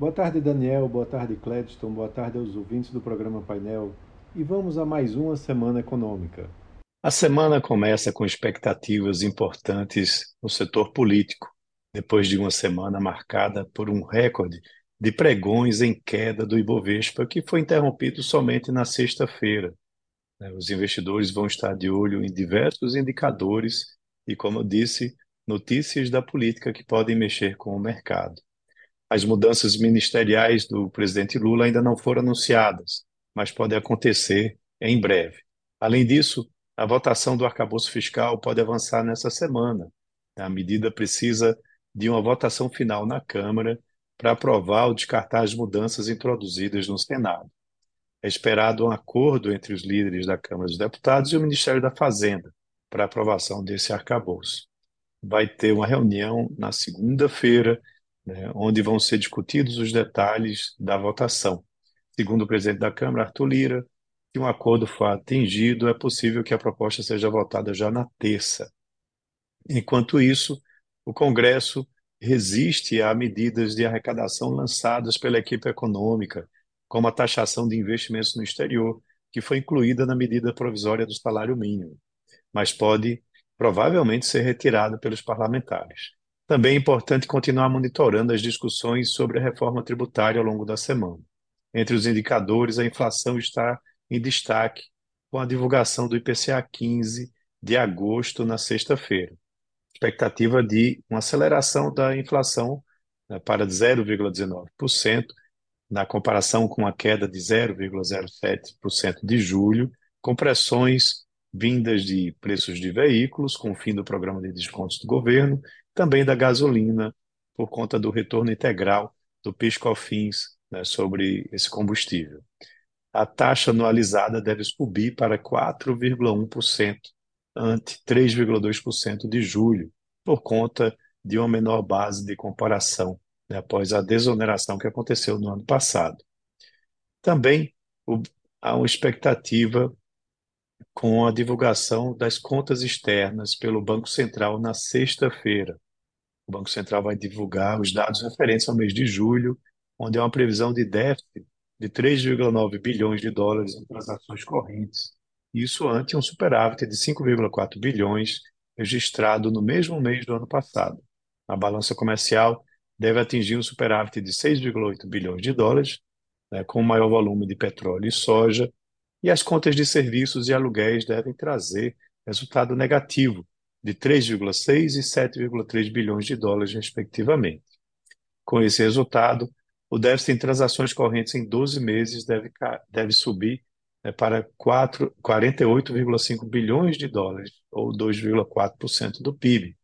Boa tarde, Daniel. Boa tarde, Cledston. Boa tarde aos ouvintes do programa Painel. E vamos a mais uma semana econômica. A semana começa com expectativas importantes no setor político, depois de uma semana marcada por um recorde de pregões em queda do Ibovespa, que foi interrompido somente na sexta-feira. Né? Os investidores vão estar de olho em diversos indicadores e, como eu disse, notícias da política que podem mexer com o mercado. As mudanças ministeriais do presidente Lula ainda não foram anunciadas, mas podem acontecer em breve. Além disso, a votação do arcabouço fiscal pode avançar nessa semana. A medida precisa de uma votação final na Câmara para aprovar ou descartar as mudanças introduzidas no Senado. É esperado um acordo entre os líderes da Câmara dos Deputados e o Ministério da Fazenda para aprovação desse arcabouço. Vai ter uma reunião na segunda-feira né, onde vão ser discutidos os detalhes da votação. Segundo o presidente da Câmara, Arthur Lira, se um acordo for atingido, é possível que a proposta seja votada já na terça. Enquanto isso, o Congresso resiste a medidas de arrecadação lançadas pela equipe econômica, como a taxação de investimentos no exterior, que foi incluída na medida provisória do salário mínimo, mas pode provavelmente ser retirada pelos parlamentares. Também é importante continuar monitorando as discussões sobre a reforma tributária ao longo da semana. Entre os indicadores, a inflação está em destaque com a divulgação do IPCA 15 de agosto na sexta-feira. Expectativa de uma aceleração da inflação né, para 0,19%, na comparação com a queda de 0,07% de julho, com pressões vindas de preços de veículos, com o fim do programa de descontos do governo também da gasolina, por conta do retorno integral do PIS/COFINS né, sobre esse combustível. A taxa anualizada deve subir para 4,1%, ante 3,2% de julho, por conta de uma menor base de comparação, né, após a desoneração que aconteceu no ano passado. Também o, há uma expectativa com a divulgação das contas externas pelo Banco Central na sexta-feira. O Banco Central vai divulgar os dados referentes ao mês de julho, onde há uma previsão de déficit de 3,9 bilhões de dólares em transações correntes. Isso ante um superávit de 5,4 bilhões registrado no mesmo mês do ano passado. A balança comercial deve atingir um superávit de 6,8 bilhões de dólares, né, com maior volume de petróleo e soja, e as contas de serviços e aluguéis devem trazer resultado negativo de 3,6 e 7,3 bilhões de dólares, respectivamente. Com esse resultado, o déficit em transações correntes em 12 meses deve, deve subir né, para 48,5 bilhões de dólares, ou 2,4% do PIB.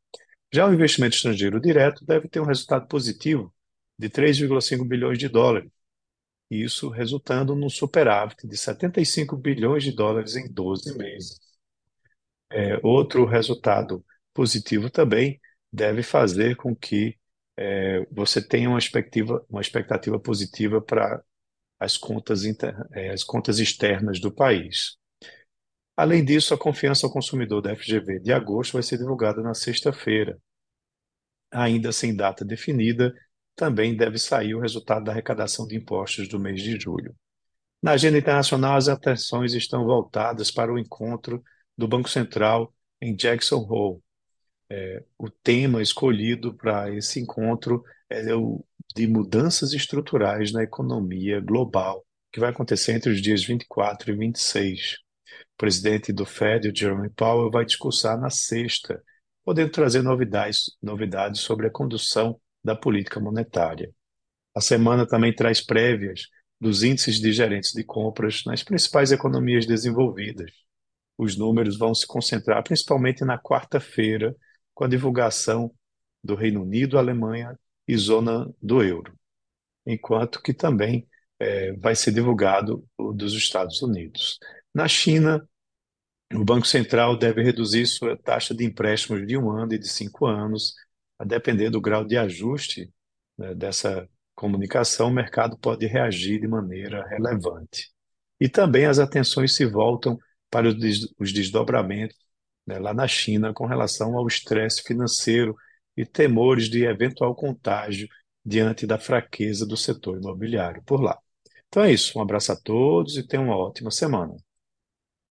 Já o investimento estrangeiro direto deve ter um resultado positivo de 3,5 bilhões de dólares, isso resultando num superávit de 75 bilhões de dólares em 12 meses. É, outro resultado positivo também deve fazer com que é, você tenha uma expectativa, uma expectativa positiva para as é, as contas externas do país. Além disso, a confiança ao consumidor da FGV de agosto vai ser divulgada na sexta-feira. Ainda sem data definida, também deve sair o resultado da arrecadação de impostos do mês de julho. Na agenda internacional, as atenções estão voltadas para o encontro do Banco Central em Jackson Hole. É, o tema escolhido para esse encontro é o de mudanças estruturais na economia global, que vai acontecer entre os dias 24 e 26. O presidente do Fed, Jeremy Powell, vai discursar na sexta, podendo trazer novidades, novidades sobre a condução da política monetária. A semana também traz prévias dos índices de gerentes de compras nas principais economias desenvolvidas. Os números vão se concentrar principalmente na quarta-feira, com a divulgação do Reino Unido, Alemanha e zona do euro, enquanto que também é, vai ser divulgado o dos Estados Unidos. Na China, o Banco Central deve reduzir sua taxa de empréstimos de um ano e de cinco anos a depender do grau de ajuste né, dessa comunicação, o mercado pode reagir de maneira relevante. E também as atenções se voltam para os desdobramentos né, lá na China com relação ao estresse financeiro e temores de eventual contágio diante da fraqueza do setor imobiliário por lá. Então é isso. Um abraço a todos e tenham uma ótima semana.